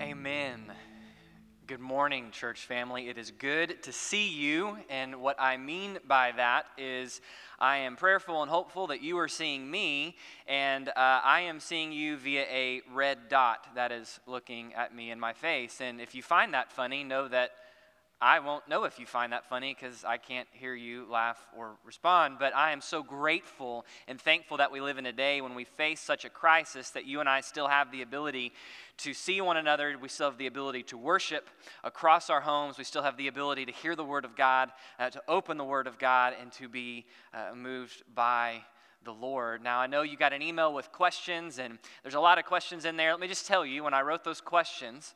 Amen. Good morning, church family. It is good to see you. And what I mean by that is, I am prayerful and hopeful that you are seeing me, and uh, I am seeing you via a red dot that is looking at me in my face. And if you find that funny, know that I won't know if you find that funny because I can't hear you laugh or respond. But I am so grateful and thankful that we live in a day when we face such a crisis that you and I still have the ability to see one another. We still have the ability to worship across our homes. We still have the ability to hear the Word of God, uh, to open the Word of God, and to be uh, moved by the Lord. Now, I know you got an email with questions, and there's a lot of questions in there. Let me just tell you, when I wrote those questions,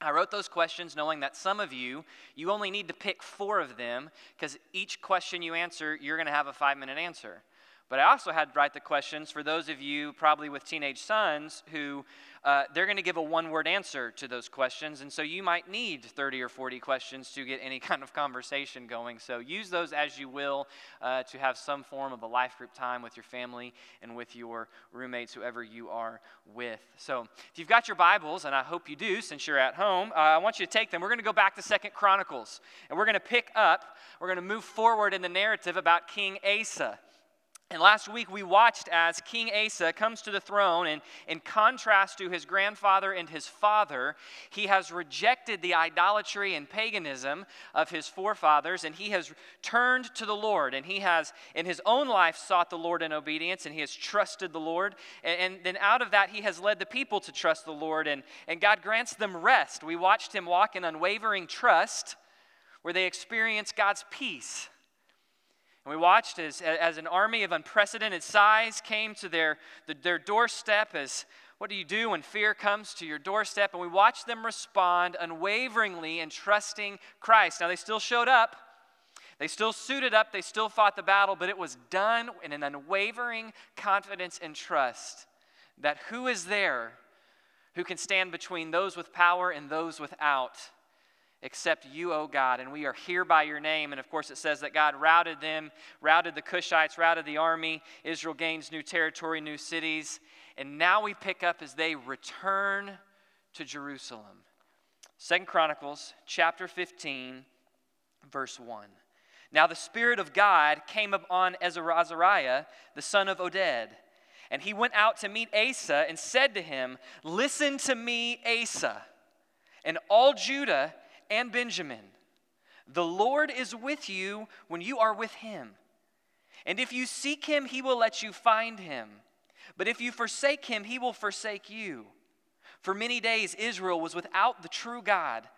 I wrote those questions knowing that some of you, you only need to pick four of them because each question you answer, you're going to have a five minute answer. But I also had to write the questions for those of you, probably with teenage sons, who uh, they're going to give a one word answer to those questions. And so you might need 30 or 40 questions to get any kind of conversation going. So use those as you will uh, to have some form of a life group time with your family and with your roommates, whoever you are with. So if you've got your Bibles, and I hope you do since you're at home, uh, I want you to take them. We're going to go back to Second Chronicles, and we're going to pick up, we're going to move forward in the narrative about King Asa. And last week we watched as King Asa comes to the throne, and in contrast to his grandfather and his father, he has rejected the idolatry and paganism of his forefathers, and he has turned to the Lord. And he has, in his own life, sought the Lord in obedience, and he has trusted the Lord. And, and then out of that, he has led the people to trust the Lord, and, and God grants them rest. We watched him walk in unwavering trust, where they experience God's peace. And we watched as, as an army of unprecedented size came to their, their doorstep as what do you do when fear comes to your doorstep? And we watched them respond unwaveringly and trusting Christ. Now, they still showed up. They still suited up. They still fought the battle, but it was done in an unwavering confidence and trust that who is there who can stand between those with power and those without? Except you, O God. And we are here by your name. And of course, it says that God routed them, routed the Cushites, routed the army. Israel gains new territory, new cities. And now we pick up as they return to Jerusalem. Second Chronicles chapter 15, verse 1. Now the Spirit of God came upon Azariah, the son of Oded. And he went out to meet Asa and said to him, Listen to me, Asa, and all Judah and Benjamin. The Lord is with you when you are with him. And if you seek him, he will let you find him. But if you forsake him, he will forsake you. For many days, Israel was without the true God,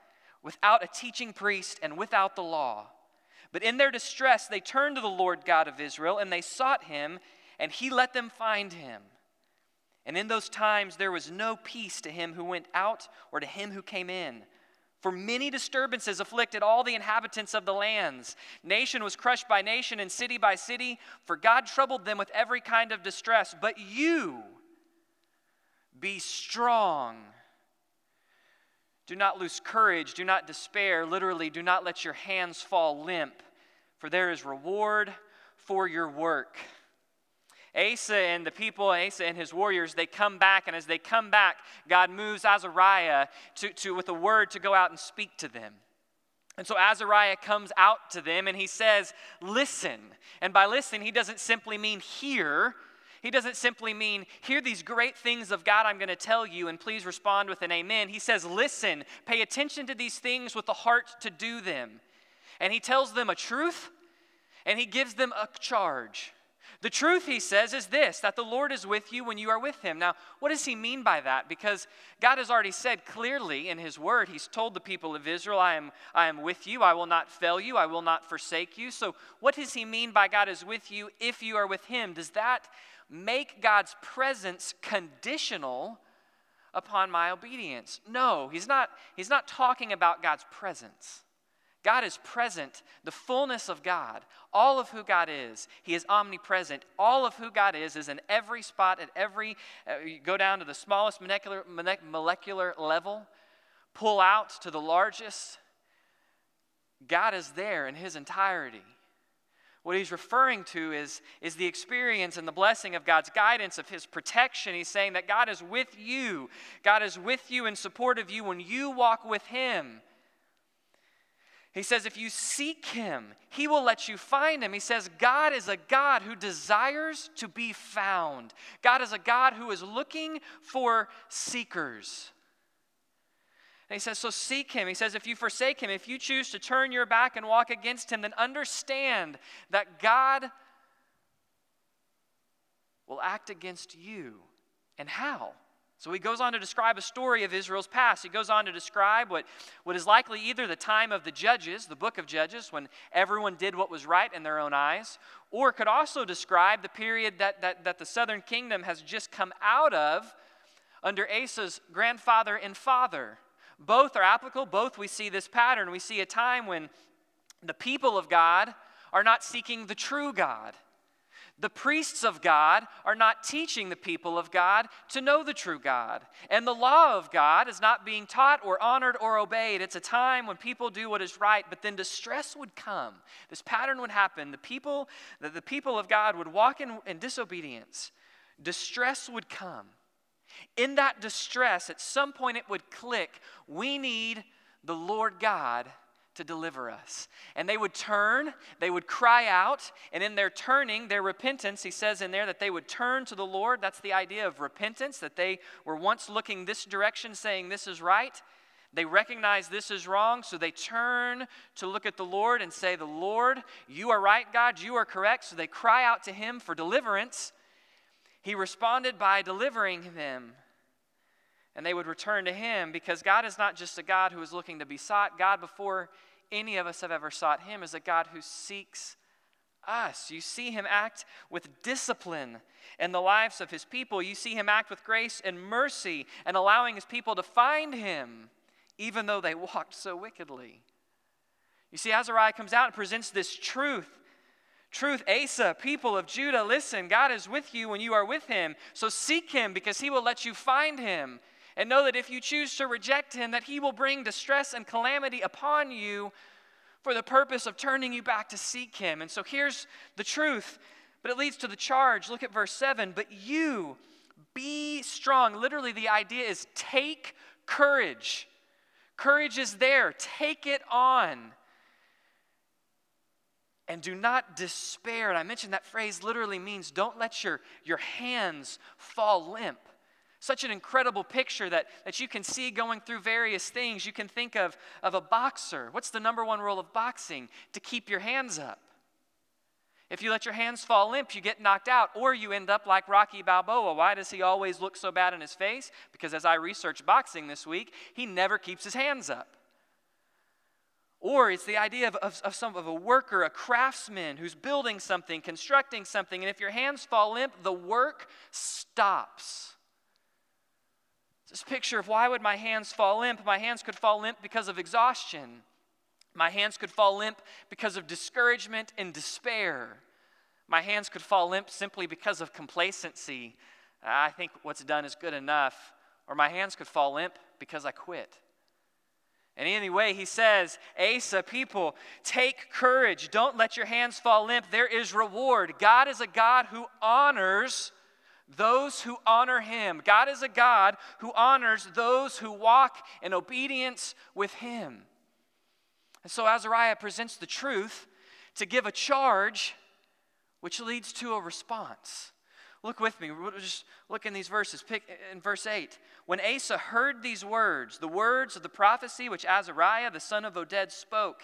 without a teaching priest, and without the law. But in their distress, they turned to the Lord God of Israel, and they sought him, and he let them find him. And in those times, there was no peace to him who went out or to him who came in. For many disturbances afflicted all the inhabitants of the lands. Nation was crushed by nation and city by city, for God troubled them with every kind of distress. But you, be strong. Do not lose courage. Do not despair. Literally, do not let your hands fall limp, for there is reward for your work. Asa and the people, Asa and his warriors, they come back, and as they come back, God moves Azariah to, to, with a word to go out and speak to them. And so Azariah comes out to them and he says, Listen. And by listen, he doesn't simply mean hear. He doesn't simply mean, hear these great things of God I'm going to tell you, and please respond with an amen. He says, listen, pay attention to these things with the heart to do them. And he tells them a truth, and he gives them a charge. The truth, he says, is this that the Lord is with you when you are with him. Now, what does he mean by that? Because God has already said clearly in his word, he's told the people of Israel, I am, I am with you, I will not fail you, I will not forsake you. So, what does he mean by God is with you if you are with him? Does that make God's presence conditional upon my obedience? No, he's not, he's not talking about God's presence. God is present, the fullness of God, all of who God is. He is omnipresent. All of who God is is in every spot, at every, uh, go down to the smallest molecular, molecular level, pull out to the largest. God is there in his entirety. What he's referring to is, is the experience and the blessing of God's guidance, of his protection. He's saying that God is with you. God is with you in support of you when you walk with him. He says, if you seek him, he will let you find him. He says, God is a God who desires to be found. God is a God who is looking for seekers. And he says, So seek him. He says, If you forsake him, if you choose to turn your back and walk against him, then understand that God will act against you. And how? So he goes on to describe a story of Israel's past. He goes on to describe what, what is likely either the time of the Judges, the book of Judges, when everyone did what was right in their own eyes, or could also describe the period that, that, that the southern kingdom has just come out of under Asa's grandfather and father. Both are applicable. Both we see this pattern. We see a time when the people of God are not seeking the true God. The priests of God are not teaching the people of God to know the true God. And the law of God is not being taught or honored or obeyed. It's a time when people do what is right, but then distress would come. This pattern would happen. The people, the, the people of God would walk in, in disobedience. Distress would come. In that distress, at some point it would click we need the Lord God to deliver us. And they would turn, they would cry out, and in their turning, their repentance, he says in there that they would turn to the Lord. That's the idea of repentance, that they were once looking this direction, saying, This is right. They recognize this is wrong, so they turn to look at the Lord and say, The Lord, you are right, God, you are correct. So they cry out to him for deliverance. He responded by delivering them. And they would return to him because God is not just a God who is looking to be sought. God, before any of us have ever sought him, is a God who seeks us. You see him act with discipline in the lives of his people. You see him act with grace and mercy and allowing his people to find him, even though they walked so wickedly. You see, Azariah comes out and presents this truth Truth, Asa, people of Judah, listen, God is with you when you are with him. So seek him because he will let you find him. And know that if you choose to reject him, that he will bring distress and calamity upon you for the purpose of turning you back to seek him. And so here's the truth, but it leads to the charge. Look at verse 7. But you be strong. Literally, the idea is take courage. Courage is there, take it on and do not despair. And I mentioned that phrase literally means don't let your, your hands fall limp. Such an incredible picture that, that you can see going through various things. You can think of, of a boxer. What's the number one rule of boxing? To keep your hands up. If you let your hands fall limp, you get knocked out, or you end up like Rocky Balboa. Why does he always look so bad in his face? Because as I researched boxing this week, he never keeps his hands up. Or it's the idea of, of, of, some of a worker, a craftsman who's building something, constructing something, and if your hands fall limp, the work stops. This picture of why would my hands fall limp? My hands could fall limp because of exhaustion. My hands could fall limp because of discouragement and despair. My hands could fall limp simply because of complacency. I think what's done is good enough. Or my hands could fall limp because I quit. And anyway, he says, Asa, people, take courage. Don't let your hands fall limp. There is reward. God is a God who honors those who honor him. God is a God who honors those who walk in obedience with him. And so Azariah presents the truth to give a charge, which leads to a response. Look with me. We'll just look in these verses. Pick in verse 8. When Asa heard these words, the words of the prophecy which Azariah, the son of Oded, spoke,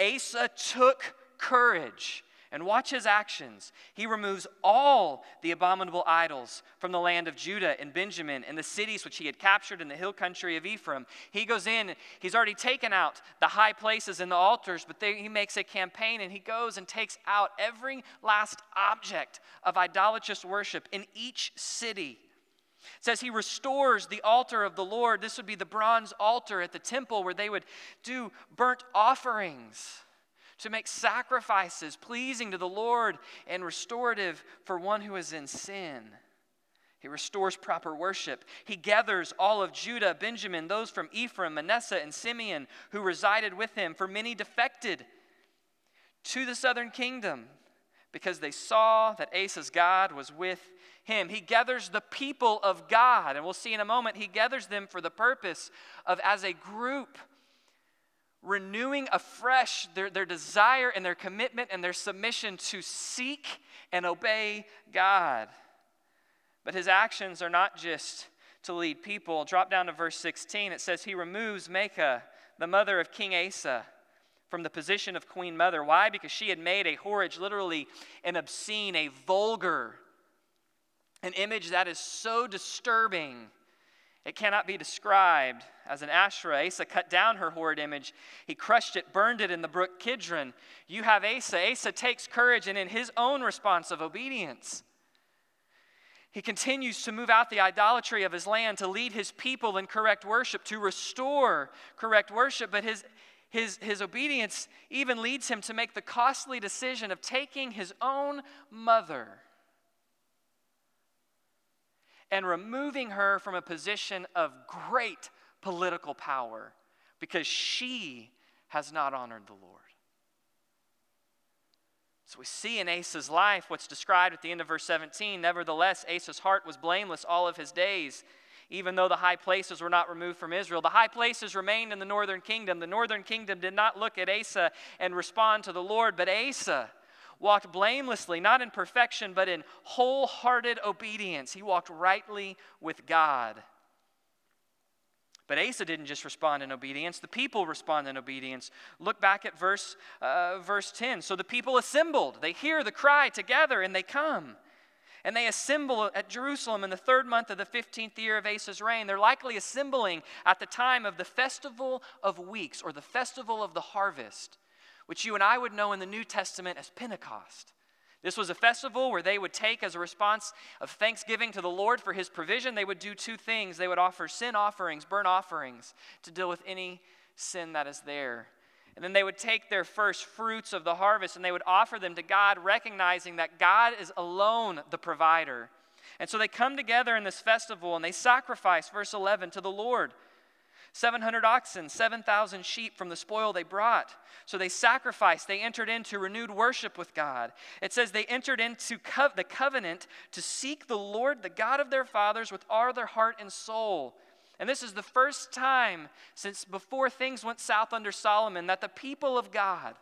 Asa took courage and watch his actions. He removes all the abominable idols from the land of Judah and Benjamin and the cities which he had captured in the hill country of Ephraim. He goes in, he's already taken out the high places and the altars, but they, he makes a campaign and he goes and takes out every last object of idolatrous worship in each city. It says he restores the altar of the Lord. This would be the bronze altar at the temple where they would do burnt offerings to make sacrifices pleasing to the Lord and restorative for one who is in sin. He restores proper worship. He gathers all of Judah, Benjamin, those from Ephraim, Manasseh, and Simeon who resided with him, for many defected to the southern kingdom because they saw that Asa's God was with him. He gathers the people of God, and we'll see in a moment, he gathers them for the purpose of, as a group, renewing afresh their, their desire and their commitment and their submission to seek and obey God. But his actions are not just to lead people. Drop down to verse 16. It says, He removes Maacah, the mother of King Asa from the position of queen mother. Why? Because she had made a horrid, literally an obscene, a vulgar, an image that is so disturbing it cannot be described as an Asherah. Asa cut down her horrid image. He crushed it, burned it in the brook Kidron. You have Asa. Asa takes courage and in his own response of obedience. He continues to move out the idolatry of his land, to lead his people in correct worship, to restore correct worship. But his, his, his obedience even leads him to make the costly decision of taking his own mother and removing her from a position of great political power because she has not honored the Lord. So we see in Asa's life what's described at the end of verse 17. Nevertheless, Asa's heart was blameless all of his days even though the high places were not removed from Israel. The high places remained in the northern kingdom. The northern kingdom did not look at Asa and respond to the Lord, but Asa walked blamelessly, not in perfection, but in wholehearted obedience. He walked rightly with God. But Asa didn't just respond in obedience, the people respond in obedience. Look back at verse, uh, verse 10. So the people assembled, they hear the cry together, and they come and they assemble at Jerusalem in the third month of the 15th year of Asa's reign. They're likely assembling at the time of the festival of weeks or the festival of the harvest, which you and I would know in the New Testament as Pentecost. This was a festival where they would take, as a response of thanksgiving to the Lord for his provision, they would do two things. They would offer sin offerings, burnt offerings, to deal with any sin that is there. And then they would take their first fruits of the harvest and they would offer them to God, recognizing that God is alone the provider. And so they come together in this festival and they sacrifice, verse 11, to the Lord. 700 oxen, 7,000 sheep from the spoil they brought. So they sacrificed, they entered into renewed worship with God. It says they entered into co- the covenant to seek the Lord, the God of their fathers, with all their heart and soul. And this is the first time since before things went south under Solomon that the people of God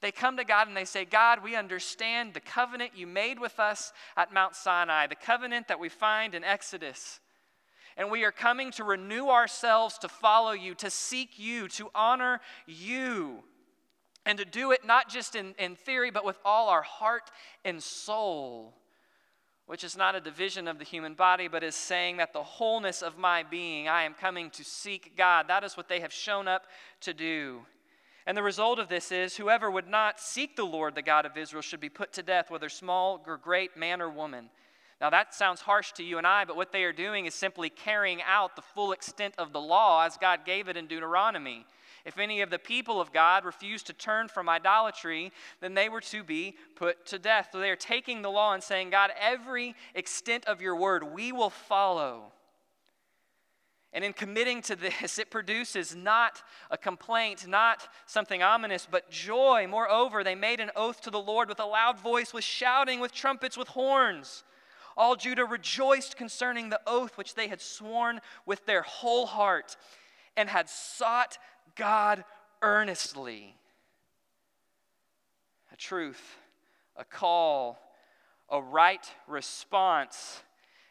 they come to God and they say, God, we understand the covenant you made with us at Mount Sinai, the covenant that we find in Exodus. And we are coming to renew ourselves to follow you, to seek you, to honor you, and to do it not just in, in theory, but with all our heart and soul which is not a division of the human body, but is saying that the wholeness of my being, I am coming to seek God. That is what they have shown up to do. And the result of this is whoever would not seek the Lord, the God of Israel, should be put to death, whether small or great, man or woman. Now, that sounds harsh to you and I, but what they are doing is simply carrying out the full extent of the law as God gave it in Deuteronomy. If any of the people of God refused to turn from idolatry, then they were to be put to death. So they are taking the law and saying, God, every extent of your word we will follow. And in committing to this, it produces not a complaint, not something ominous, but joy. Moreover, they made an oath to the Lord with a loud voice, with shouting, with trumpets, with horns. All Judah rejoiced concerning the oath which they had sworn with their whole heart and had sought God earnestly. A truth, a call, a right response,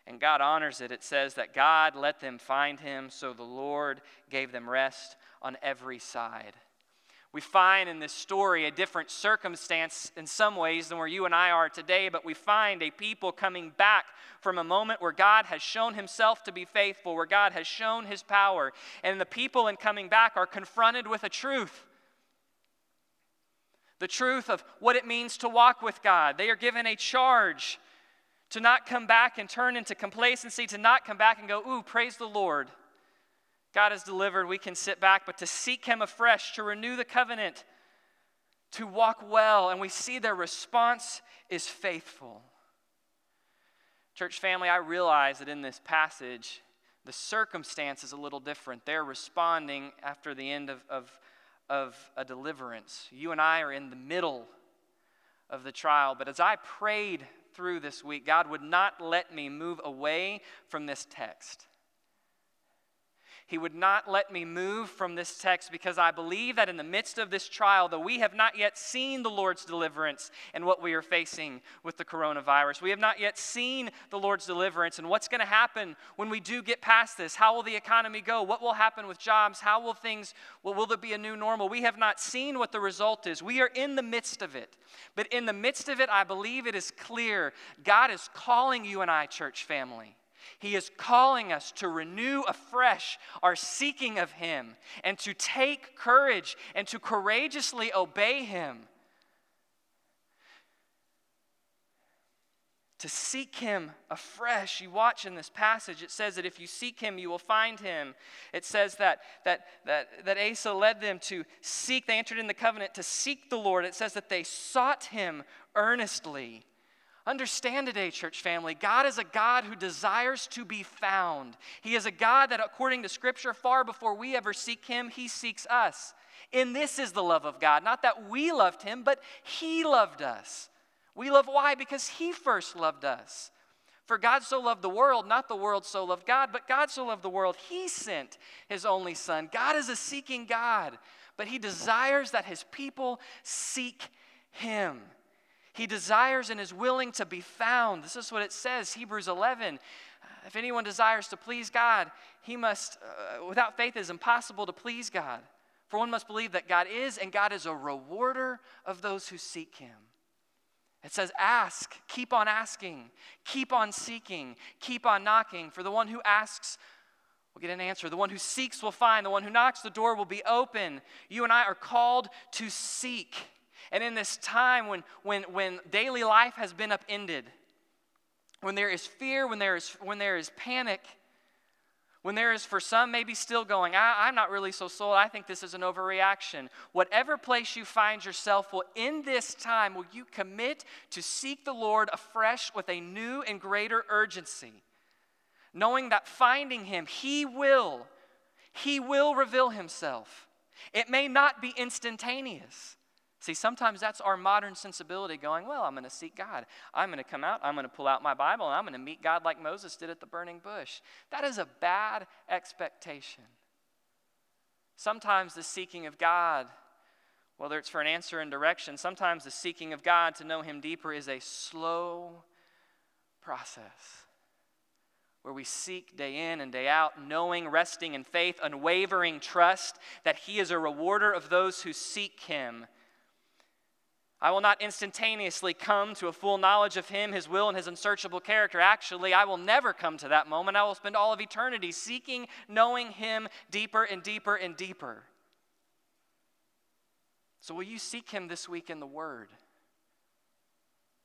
and God honors it. It says that God let them find him, so the Lord gave them rest on every side. We find in this story a different circumstance in some ways than where you and I are today, but we find a people coming back from a moment where God has shown himself to be faithful, where God has shown his power. And the people in coming back are confronted with a truth the truth of what it means to walk with God. They are given a charge to not come back and turn into complacency, to not come back and go, Ooh, praise the Lord. God has delivered, we can sit back, but to seek Him afresh, to renew the covenant, to walk well. And we see their response is faithful. Church family, I realize that in this passage, the circumstance is a little different. They're responding after the end of, of, of a deliverance. You and I are in the middle of the trial. But as I prayed through this week, God would not let me move away from this text. He would not let me move from this text because I believe that in the midst of this trial, though we have not yet seen the Lord's deliverance and what we are facing with the coronavirus, we have not yet seen the Lord's deliverance and what's going to happen when we do get past this. How will the economy go? What will happen with jobs? How will things, well, will there be a new normal? We have not seen what the result is. We are in the midst of it. But in the midst of it, I believe it is clear God is calling you and I, church family he is calling us to renew afresh our seeking of Him and to take courage and to courageously obey Him. To seek Him afresh. You watch in this passage, it says that if you seek Him, you will find Him. It says that, that, that, that Asa led them to seek, they entered in the covenant to seek the Lord. It says that they sought Him earnestly. Understand today, church family, God is a God who desires to be found. He is a God that, according to Scripture, far before we ever seek Him, He seeks us. In this is the love of God. Not that we loved Him, but He loved us. We love why? Because He first loved us. For God so loved the world, not the world so loved God, but God so loved the world, He sent His only Son. God is a seeking God, but He desires that His people seek Him. He desires and is willing to be found. This is what it says, Hebrews 11. If anyone desires to please God, he must, uh, without faith, it is impossible to please God. For one must believe that God is, and God is a rewarder of those who seek him. It says, Ask, keep on asking, keep on seeking, keep on knocking. For the one who asks will get an answer. The one who seeks will find. The one who knocks, the door will be open. You and I are called to seek. And in this time when, when, when daily life has been upended, when there is fear, when there is, when there is panic, when there is for some maybe still going, I, am not really so sold, I think this is an overreaction. Whatever place you find yourself, will in this time, will you commit to seek the Lord afresh with a new and greater urgency? Knowing that finding Him, He will, He will reveal Himself. It may not be instantaneous. See, sometimes that's our modern sensibility going, well, I'm going to seek God. I'm going to come out, I'm going to pull out my Bible, and I'm going to meet God like Moses did at the burning bush. That is a bad expectation. Sometimes the seeking of God, whether it's for an answer and direction, sometimes the seeking of God to know Him deeper is a slow process where we seek day in and day out, knowing, resting in faith, unwavering trust that He is a rewarder of those who seek Him I will not instantaneously come to a full knowledge of Him, His will, and His unsearchable character. Actually, I will never come to that moment. I will spend all of eternity seeking, knowing Him deeper and deeper and deeper. So, will you seek Him this week in the Word?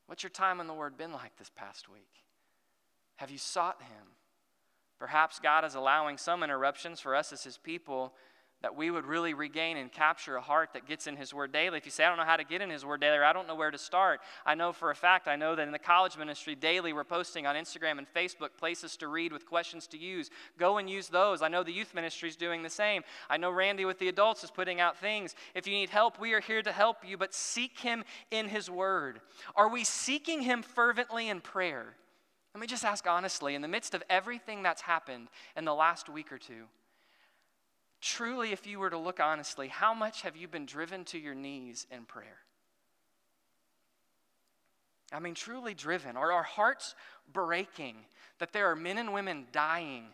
What's your time in the Word been like this past week? Have you sought Him? Perhaps God is allowing some interruptions for us as His people that we would really regain and capture a heart that gets in His Word daily. If you say, I don't know how to get in His Word daily, or I don't know where to start, I know for a fact, I know that in the college ministry daily, we're posting on Instagram and Facebook places to read with questions to use. Go and use those. I know the youth ministry is doing the same. I know Randy with the adults is putting out things. If you need help, we are here to help you, but seek Him in His Word. Are we seeking Him fervently in prayer? Let me just ask honestly, in the midst of everything that's happened in the last week or two, Truly, if you were to look honestly, how much have you been driven to your knees in prayer? I mean, truly driven. Are our hearts breaking that there are men and women dying?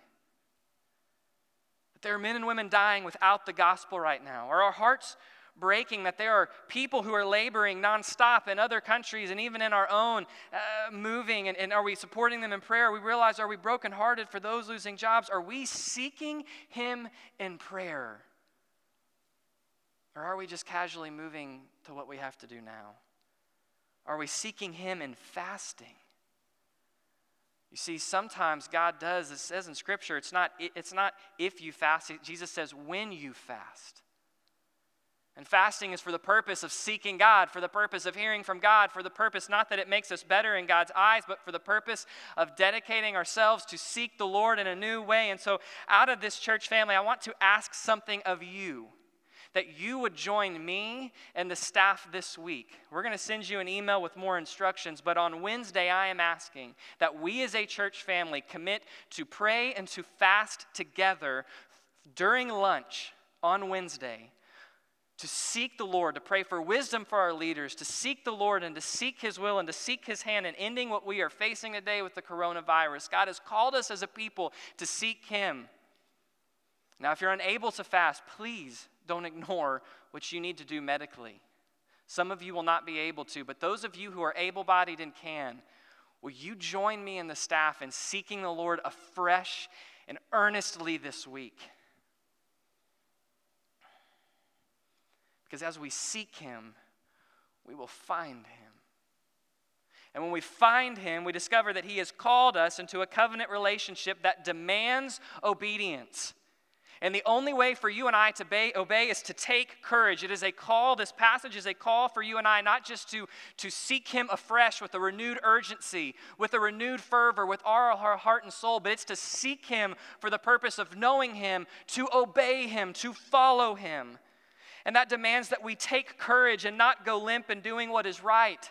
That there are men and women dying without the gospel right now? Are our hearts breaking, that there are people who are laboring nonstop in other countries and even in our own, uh, moving, and, and are we supporting them in prayer? We realize, are we brokenhearted for those losing jobs? Are we seeking Him in prayer? Or are we just casually moving to what we have to do now? Are we seeking Him in fasting? You see, sometimes God does, it says in Scripture, it's not, it's not if you fast, Jesus says when you fast. And fasting is for the purpose of seeking God, for the purpose of hearing from God, for the purpose not that it makes us better in God's eyes, but for the purpose of dedicating ourselves to seek the Lord in a new way. And so, out of this church family, I want to ask something of you. that you would join me and the staff this week. We're going to send you an email with more instructions, but on Wednesday, I am asking that we as a church family commit to pray and to fast together during lunch on Wednesday to seek the Lord, to pray for wisdom for our leaders, to seek the Lord and to seek His will and to seek His hand in ending what we are facing today with the coronavirus. God has called us as a people to seek Him. Now, if you're unable to fast, please don't ignore what you need to do medically. Some of you will not be able to, but those of you who are able bodied and can, will you join me and the staff in seeking the Lord afresh and earnestly this week? Because as we seek Him, we will find Him. And when we find Him, we discover that He has called us into a covenant relationship that demands obedience. And the only way for you and I to obey, obey, is to take courage. It is a call, this passage is a call for you and I not just to, to seek Him afresh with a renewed urgency, with a renewed fervor, with our, our heart and soul, but it's to seek Him for the purpose of knowing Him, to obey Him, to follow Him. And that demands that we take courage and not go limp in doing what is right.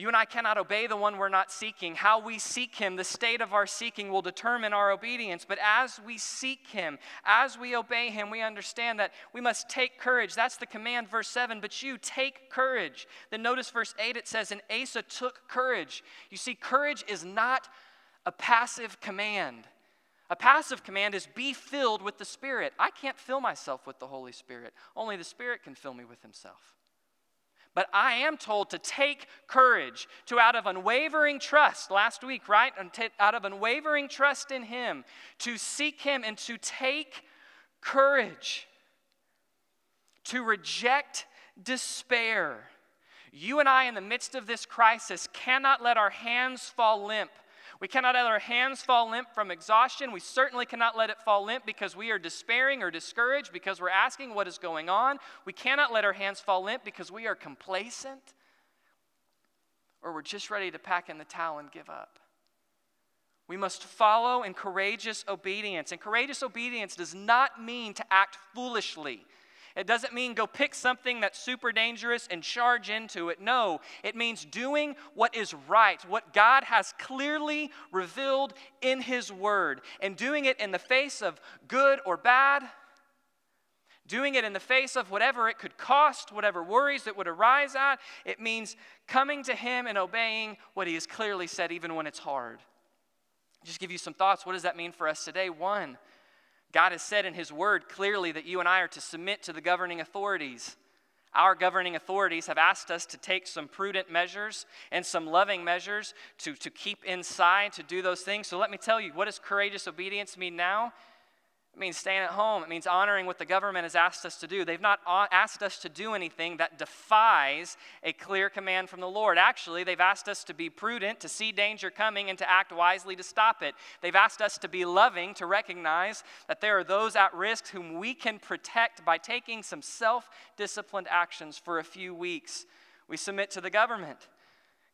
You and I cannot obey the one we're not seeking. How we seek him, the state of our seeking, will determine our obedience. But as we seek him, as we obey him, we understand that we must take courage. That's the command, verse 7. But you take courage. Then notice verse 8, it says, And Asa took courage. You see, courage is not a passive command. A passive command is be filled with the Spirit. I can't fill myself with the Holy Spirit, only the Spirit can fill me with Himself. But I am told to take courage, to out of unwavering trust, last week, right? Out of unwavering trust in Him, to seek Him and to take courage, to reject despair. You and I, in the midst of this crisis, cannot let our hands fall limp we cannot let our hands fall limp from exhaustion. We certainly cannot let it fall limp because we are despairing or discouraged because we're asking what is going on. We cannot let our hands fall limp because we are complacent or we're just ready to pack in the towel and give up. We must follow in courageous obedience. And courageous obedience does not mean to act foolishly. It doesn't mean go pick something that's super dangerous and charge into it. No, it means doing what is right, what God has clearly revealed in His Word, and doing it in the face of good or bad, doing it in the face of whatever it could cost, whatever worries that would arise at. It means coming to Him and obeying what He has clearly said, even when it's hard. Just give you some thoughts. What does that mean for us today? One, God has said in His Word clearly that you and I are to submit to the governing authorities. Our governing authorities have asked us to take some prudent measures and some loving measures to, to keep inside, to do those things. So let me tell you, what does courageous obedience mean now? It means staying at home. It means honoring what the government has asked us to do. They've not asked us to do anything that defies a clear command from the Lord. Actually, they've asked us to be prudent, to see danger coming, and to act wisely to stop it. They've asked us to be loving, to recognize that there are those at risk whom we can protect by taking some self disciplined actions for a few weeks. We submit to the government.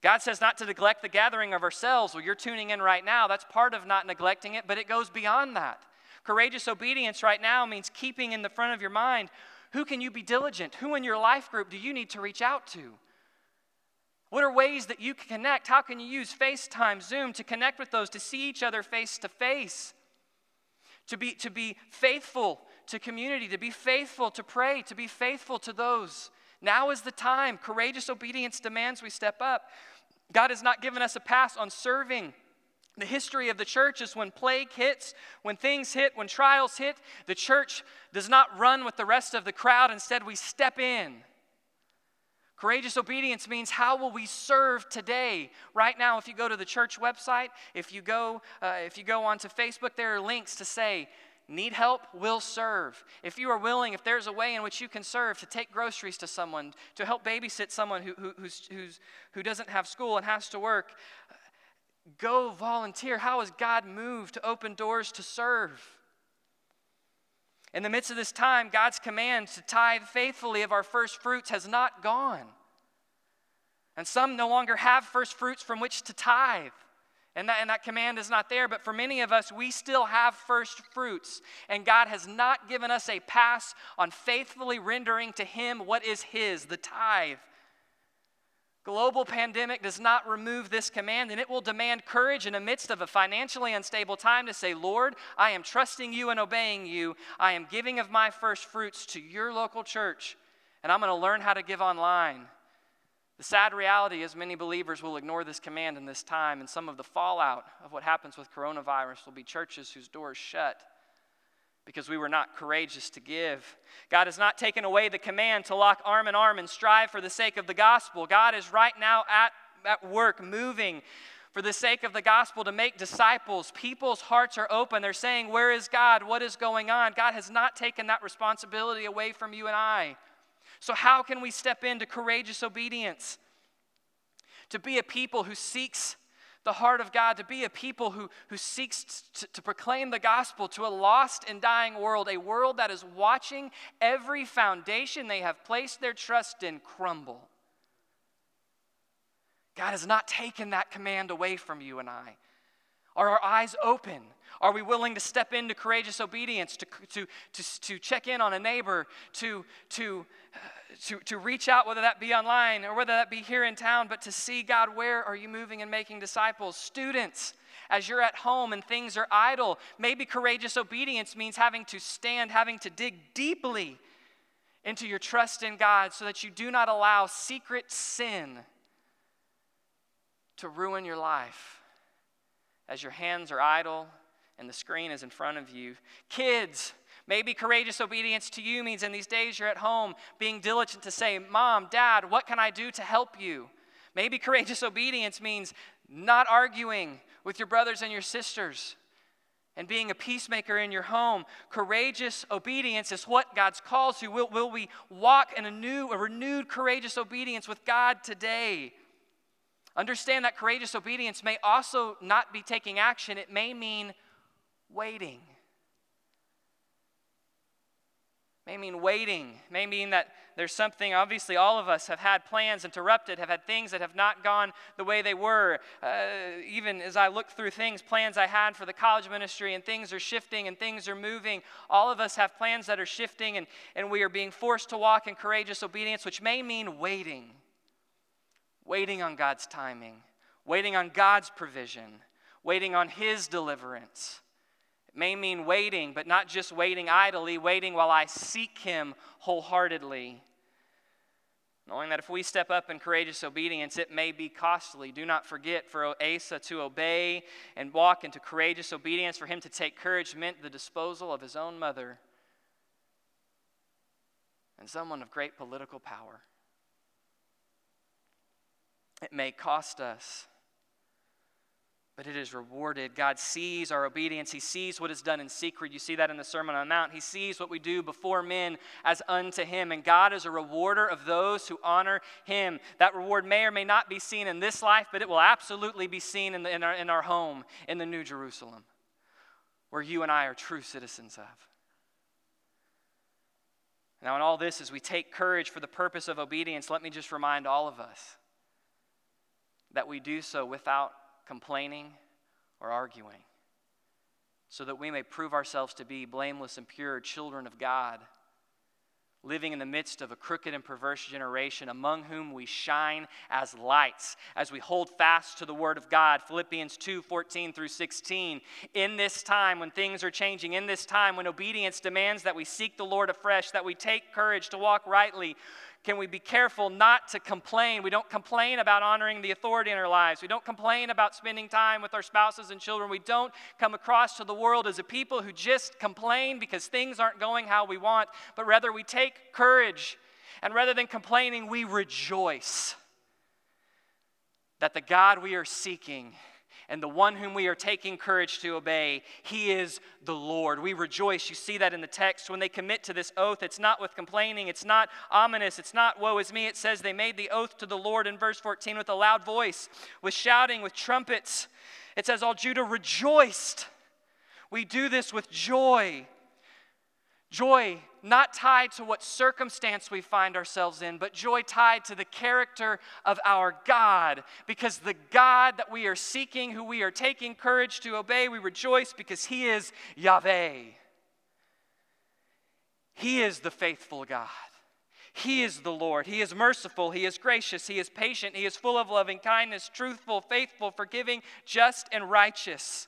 God says not to neglect the gathering of ourselves. Well, you're tuning in right now. That's part of not neglecting it, but it goes beyond that. Courageous obedience right now means keeping in the front of your mind who can you be diligent? Who in your life group do you need to reach out to? What are ways that you can connect? How can you use FaceTime, Zoom to connect with those, to see each other face to face? To be, to be faithful to community, to be faithful to pray, to be faithful to those. Now is the time. Courageous obedience demands we step up. God has not given us a pass on serving. The history of the church is when plague hits, when things hit, when trials hit, the church does not run with the rest of the crowd. Instead, we step in. Courageous obedience means how will we serve today? Right now, if you go to the church website, if you go, uh, if you go onto Facebook, there are links to say, need help, will serve. If you are willing, if there's a way in which you can serve, to take groceries to someone, to help babysit someone who, who, who's, who's, who doesn't have school and has to work, Go volunteer. How has God moved to open doors to serve? In the midst of this time, God's command to tithe faithfully of our first fruits has not gone. And some no longer have first fruits from which to tithe. And that, and that command is not there, but for many of us, we still have first fruits. And God has not given us a pass on faithfully rendering to Him what is His, the tithe. Global pandemic does not remove this command, and it will demand courage in the midst of a financially unstable time to say, Lord, I am trusting you and obeying you. I am giving of my first fruits to your local church, and I'm going to learn how to give online. The sad reality is, many believers will ignore this command in this time, and some of the fallout of what happens with coronavirus will be churches whose doors shut because we were not courageous to give. God has not taken away the command to lock arm in arm and strive for the sake of the gospel. God is right now at, at work, moving for the sake of the gospel to make disciples. People's hearts are open. They're saying, Where is God? What is going on? God has not taken that responsibility away from you and I. So, how can we step into courageous obedience? To be a people who seeks the heart of God, to be a people who, who seeks to, to proclaim the gospel to a lost and dying world, a world that is watching every foundation they have placed their trust in crumble. God has not taken that command away from you and I. Are our eyes open? Are we willing to step into courageous obedience, to, to, to, to check in on a neighbor, to, to, to, to reach out, whether that be online or whether that be here in town, but to see God, where are you moving and making disciples? Students, as you're at home and things are idle, maybe courageous obedience means having to stand, having to dig deeply into your trust in God so that you do not allow secret sin to ruin your life as your hands are idle and the screen is in front of you. Kids, maybe courageous obedience to you means in these days you're at home being diligent to say, Mom, Dad, what can I do to help you? Maybe courageous obedience means not arguing with your brothers and your sisters and being a peacemaker in your home. Courageous obedience is what God's calls to. Will, will we walk in a new, a renewed courageous obedience with God today? Understand that courageous obedience may also not be taking action, it may mean waiting. May mean waiting. May mean that there's something, obviously, all of us have had plans interrupted, have had things that have not gone the way they were. Uh, even as I look through things, plans I had for the college ministry, and things are shifting and things are moving. All of us have plans that are shifting, and, and we are being forced to walk in courageous obedience, which may mean waiting. Waiting on God's timing, waiting on God's provision, waiting on His deliverance It may mean waiting, but not just waiting idly, waiting while I seek Him wholeheartedly. Knowing that if we step up in courageous obedience, it may be costly. Do not forget for Asa to obey and walk into courageous obedience, for him to take courage meant the disposal of his own mother and someone of great political power. It may cost us but it is rewarded. God sees our obedience. He sees what is done in secret. You see that in the Sermon on the Mount. He sees what we do before men as unto Him. And God is a rewarder of those who honor Him. That reward may or may not be seen in this life, but it will absolutely be seen in, the, in, our, in our home in the New Jerusalem, where you and I are true citizens of. Now, in all this, as we take courage for the purpose of obedience, let me just remind all of us that we do so without complaining, or arguing, so that we may prove ourselves to be blameless and pure children of God, living in the midst of a crooked and perverse generation, among whom we shine as lights as we hold fast to the word of God. Philippians 2 14 through 16. In this time when things are changing, in this time when obedience demands that we seek the Lord afresh, that we take courage to walk rightly, can we be careful not to complain? We don't complain about honoring the authority in our lives. We don't complain about spending time with our spouses and children. We don't come across to the world as a people who just complain because things aren't going how we want, but rather we take courage. And rather than complaining, we rejoice that the God we are seeking and the one whom we are taking courage to obey, he is the Lord. We rejoice. You see that in the text. When they commit to this oath, it's not with complaining, it's not ominous, it's not woe is me. It says they made the oath to the Lord in verse 14 with a loud voice, with shouting, with trumpets. It says, All Judah rejoiced. We do this with joy. Joy not tied to what circumstance we find ourselves in, but joy tied to the character of our God. Because the God that we are seeking, who we are taking courage to obey, we rejoice because He is Yahweh. He is the faithful God. He is the Lord. He is merciful. He is gracious. He is patient. He is full of loving kindness, truthful, faithful, forgiving, just, and righteous.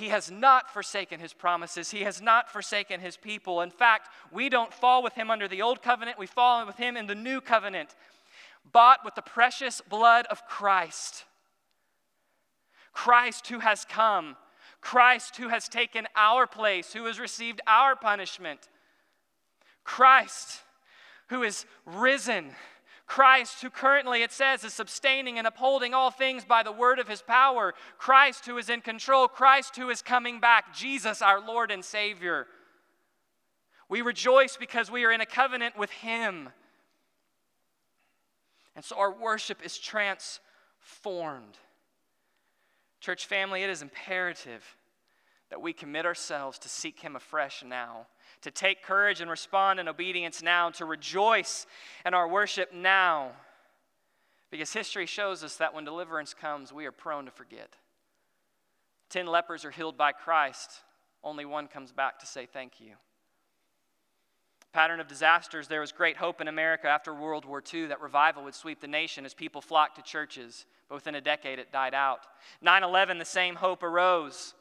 He has not forsaken his promises. He has not forsaken his people. In fact, we don't fall with him under the old covenant, we fall with him in the new covenant, bought with the precious blood of Christ. Christ who has come, Christ who has taken our place, who has received our punishment, Christ who is risen Christ, who currently it says is sustaining and upholding all things by the word of his power. Christ, who is in control. Christ, who is coming back. Jesus, our Lord and Savior. We rejoice because we are in a covenant with him. And so our worship is transformed. Church family, it is imperative that we commit ourselves to seek him afresh now to take courage and respond in obedience now, to rejoice in our worship now. Because history shows us that when deliverance comes, we are prone to forget. Ten lepers are healed by Christ, only one comes back to say thank you. Pattern of disasters, there was great hope in America after World War II that revival would sweep the nation as people flocked to churches. But within a decade, it died out. 9 11, the same hope arose.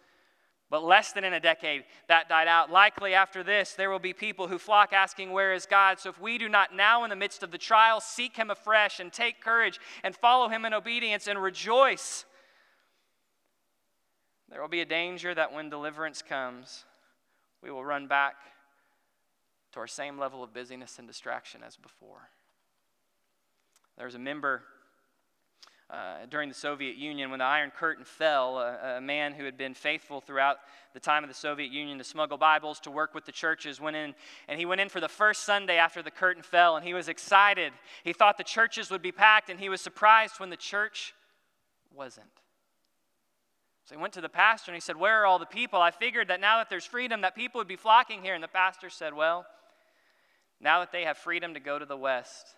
But less than in a decade, that died out. Likely after this, there will be people who flock asking, Where is God? So if we do not now, in the midst of the trial, seek Him afresh and take courage and follow Him in obedience and rejoice, there will be a danger that when deliverance comes, we will run back to our same level of busyness and distraction as before. There's a member uh, during the Soviet Union, when the Iron Curtain fell, a, a, man who had been faithful throughout the time of the Soviet Union to smuggle Bibles, to work with the churches, went in, and he went in for the first Sunday after the curtain fell, and he was excited. He thought the churches would be packed, and he was surprised when the church wasn't. So he went to the pastor and he said, Where are all the people? I figured that now that there's freedom, that people would be flocking here. And the pastor said, Well, now that they have freedom to go to the West,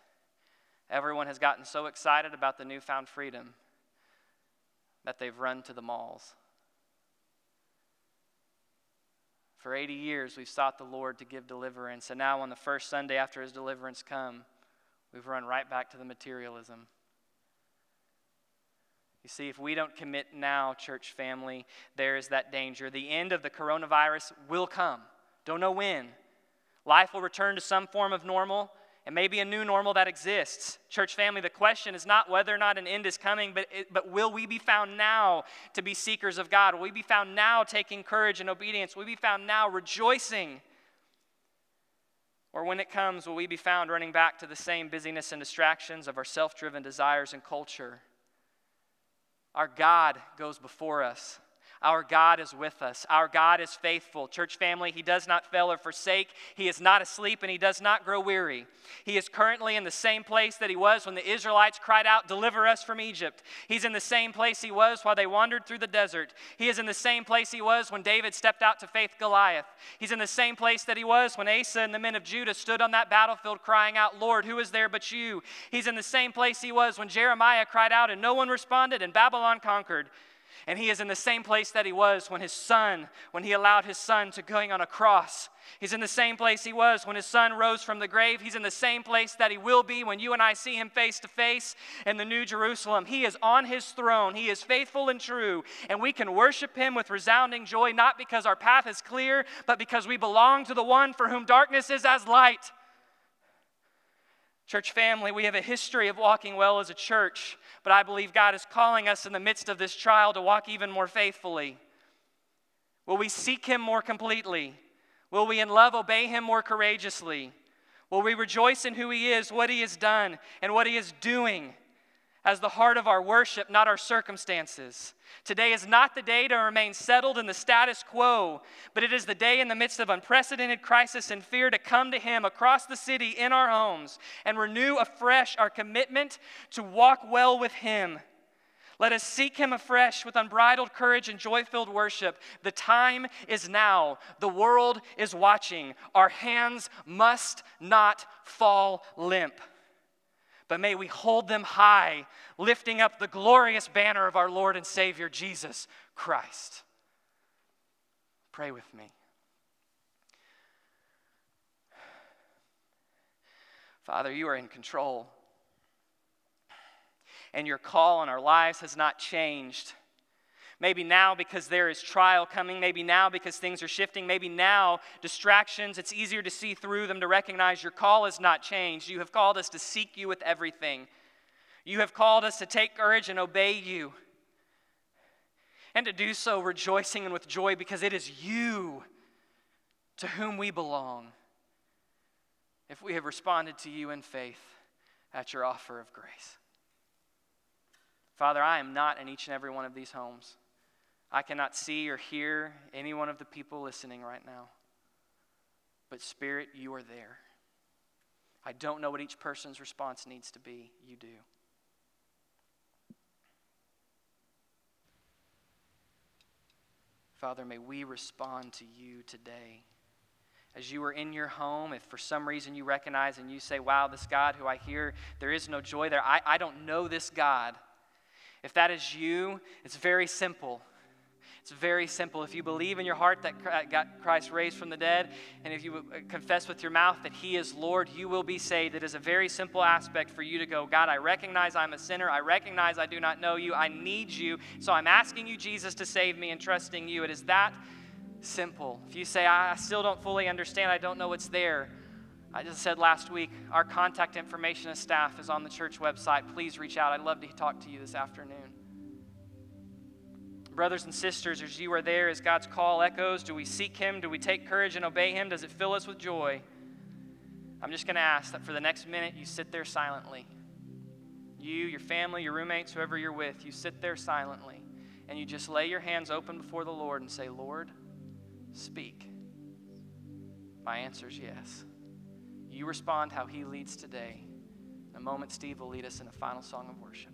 Everyone has gotten so excited about the newfound freedom that they've run to the malls. For 80 years, we've sought the Lord to give deliverance, and now on the first Sunday after his deliverance come, we've run right back to the materialism. You see, if we don't commit now, church family, there is that danger. The end of the coronavirus will come. Don't know when. Life will return to some form of normal, and maybe a new normal that exists. Church family, the question is not whether or not an end is coming, but, it, but will we be found now to be seekers of God? Will we be found now taking courage and obedience? Will we be found now rejoicing? Or when it comes, will we be found running back to the same busyness and distractions of our self driven desires and culture? Our God goes before us. Our God is with us. Our God is faithful. Church family, He does not fail or forsake. He is not asleep and He does not grow weary. He is currently in the same place that He was when the Israelites cried out, Deliver us from Egypt. He's in the same place He was while they wandered through the desert. He is in the same place He was when David stepped out to face Goliath. He's in the same place that He was when Asa and the men of Judah stood on that battlefield crying out, Lord, who is there but you? He's in the same place He was when Jeremiah cried out and no one responded and Babylon conquered. And he is in the same place that he was when his son, when he allowed his son to going on a cross. He's in the same place he was when his son rose from the grave. He's in the same place that he will be when you and I see him face to face in the New Jerusalem. He is on his throne. He is faithful and true. And we can worship him with resounding joy, not because our path is clear, but because we belong to the one for whom darkness is as light. Church family, we have a history of walking well as a church, but I believe God is calling us in the midst of this trial to walk even more faithfully. Will we seek Him more completely? Will we in love obey Him more courageously? Will we rejoice in who He is, what He has done, and what He is doing? As the heart of our worship, not our circumstances. Today is not the day to remain settled in the status quo, but it is the day in the midst of unprecedented crisis and fear to come to Him across the city in our homes and renew afresh our commitment to walk well with Him. Let us seek him afresh with unbridled courage and joy filled worship. The time is now. The world is watching. Our hands must not fall limp. But may we hold them high, lifting up the glorious banner of our Lord and Savior, Jesus Christ. Pray with me. Father, you are in control and your call on our lives has not changed. Maybe now because there is trial coming, maybe now because things are shifting, maybe now distractions, it's easier to see through them to recognize your call has not changed. You have called us to seek you with everything. You have called us to take courage and obey you. And to do so rejoicing and with joy because it is you to whom we belong. If we have responded to you in faith at your offer of grace. Father, I am not in each and every one of these homes. I cannot see or hear any one of the people listening right now. But, Spirit, you are there. I don't know what each person's response needs to be. You do. Father, may we respond to you today. As you are in your home, if for some reason you recognize and you say, Wow, this God who I hear, there is no joy there, I, I don't know this God. If that is you, it's very simple. It's very simple. If you believe in your heart that Christ raised from the dead, and if you uh, confess with your mouth that He is Lord, you will be saved. It is a very simple aspect for you to go, God, I recognize I'm a sinner. I recognize I do not know you. I need you. So I'm asking you, Jesus, to save me and trusting you. It is that simple. If you say, I still don't fully understand, I don't know what's there, I just said last week, our contact information as staff is on the church website. Please reach out. I'd love to talk to you this afternoon. Brothers and sisters, as you are there, as God's call echoes, do we seek Him? Do we take courage and obey Him? Does it fill us with joy? I'm just going to ask that for the next minute you sit there silently. You, your family, your roommates, whoever you're with, you sit there silently and you just lay your hands open before the Lord and say, Lord, speak. My answer is yes. You respond how He leads today. In a moment, Steve will lead us in a final song of worship.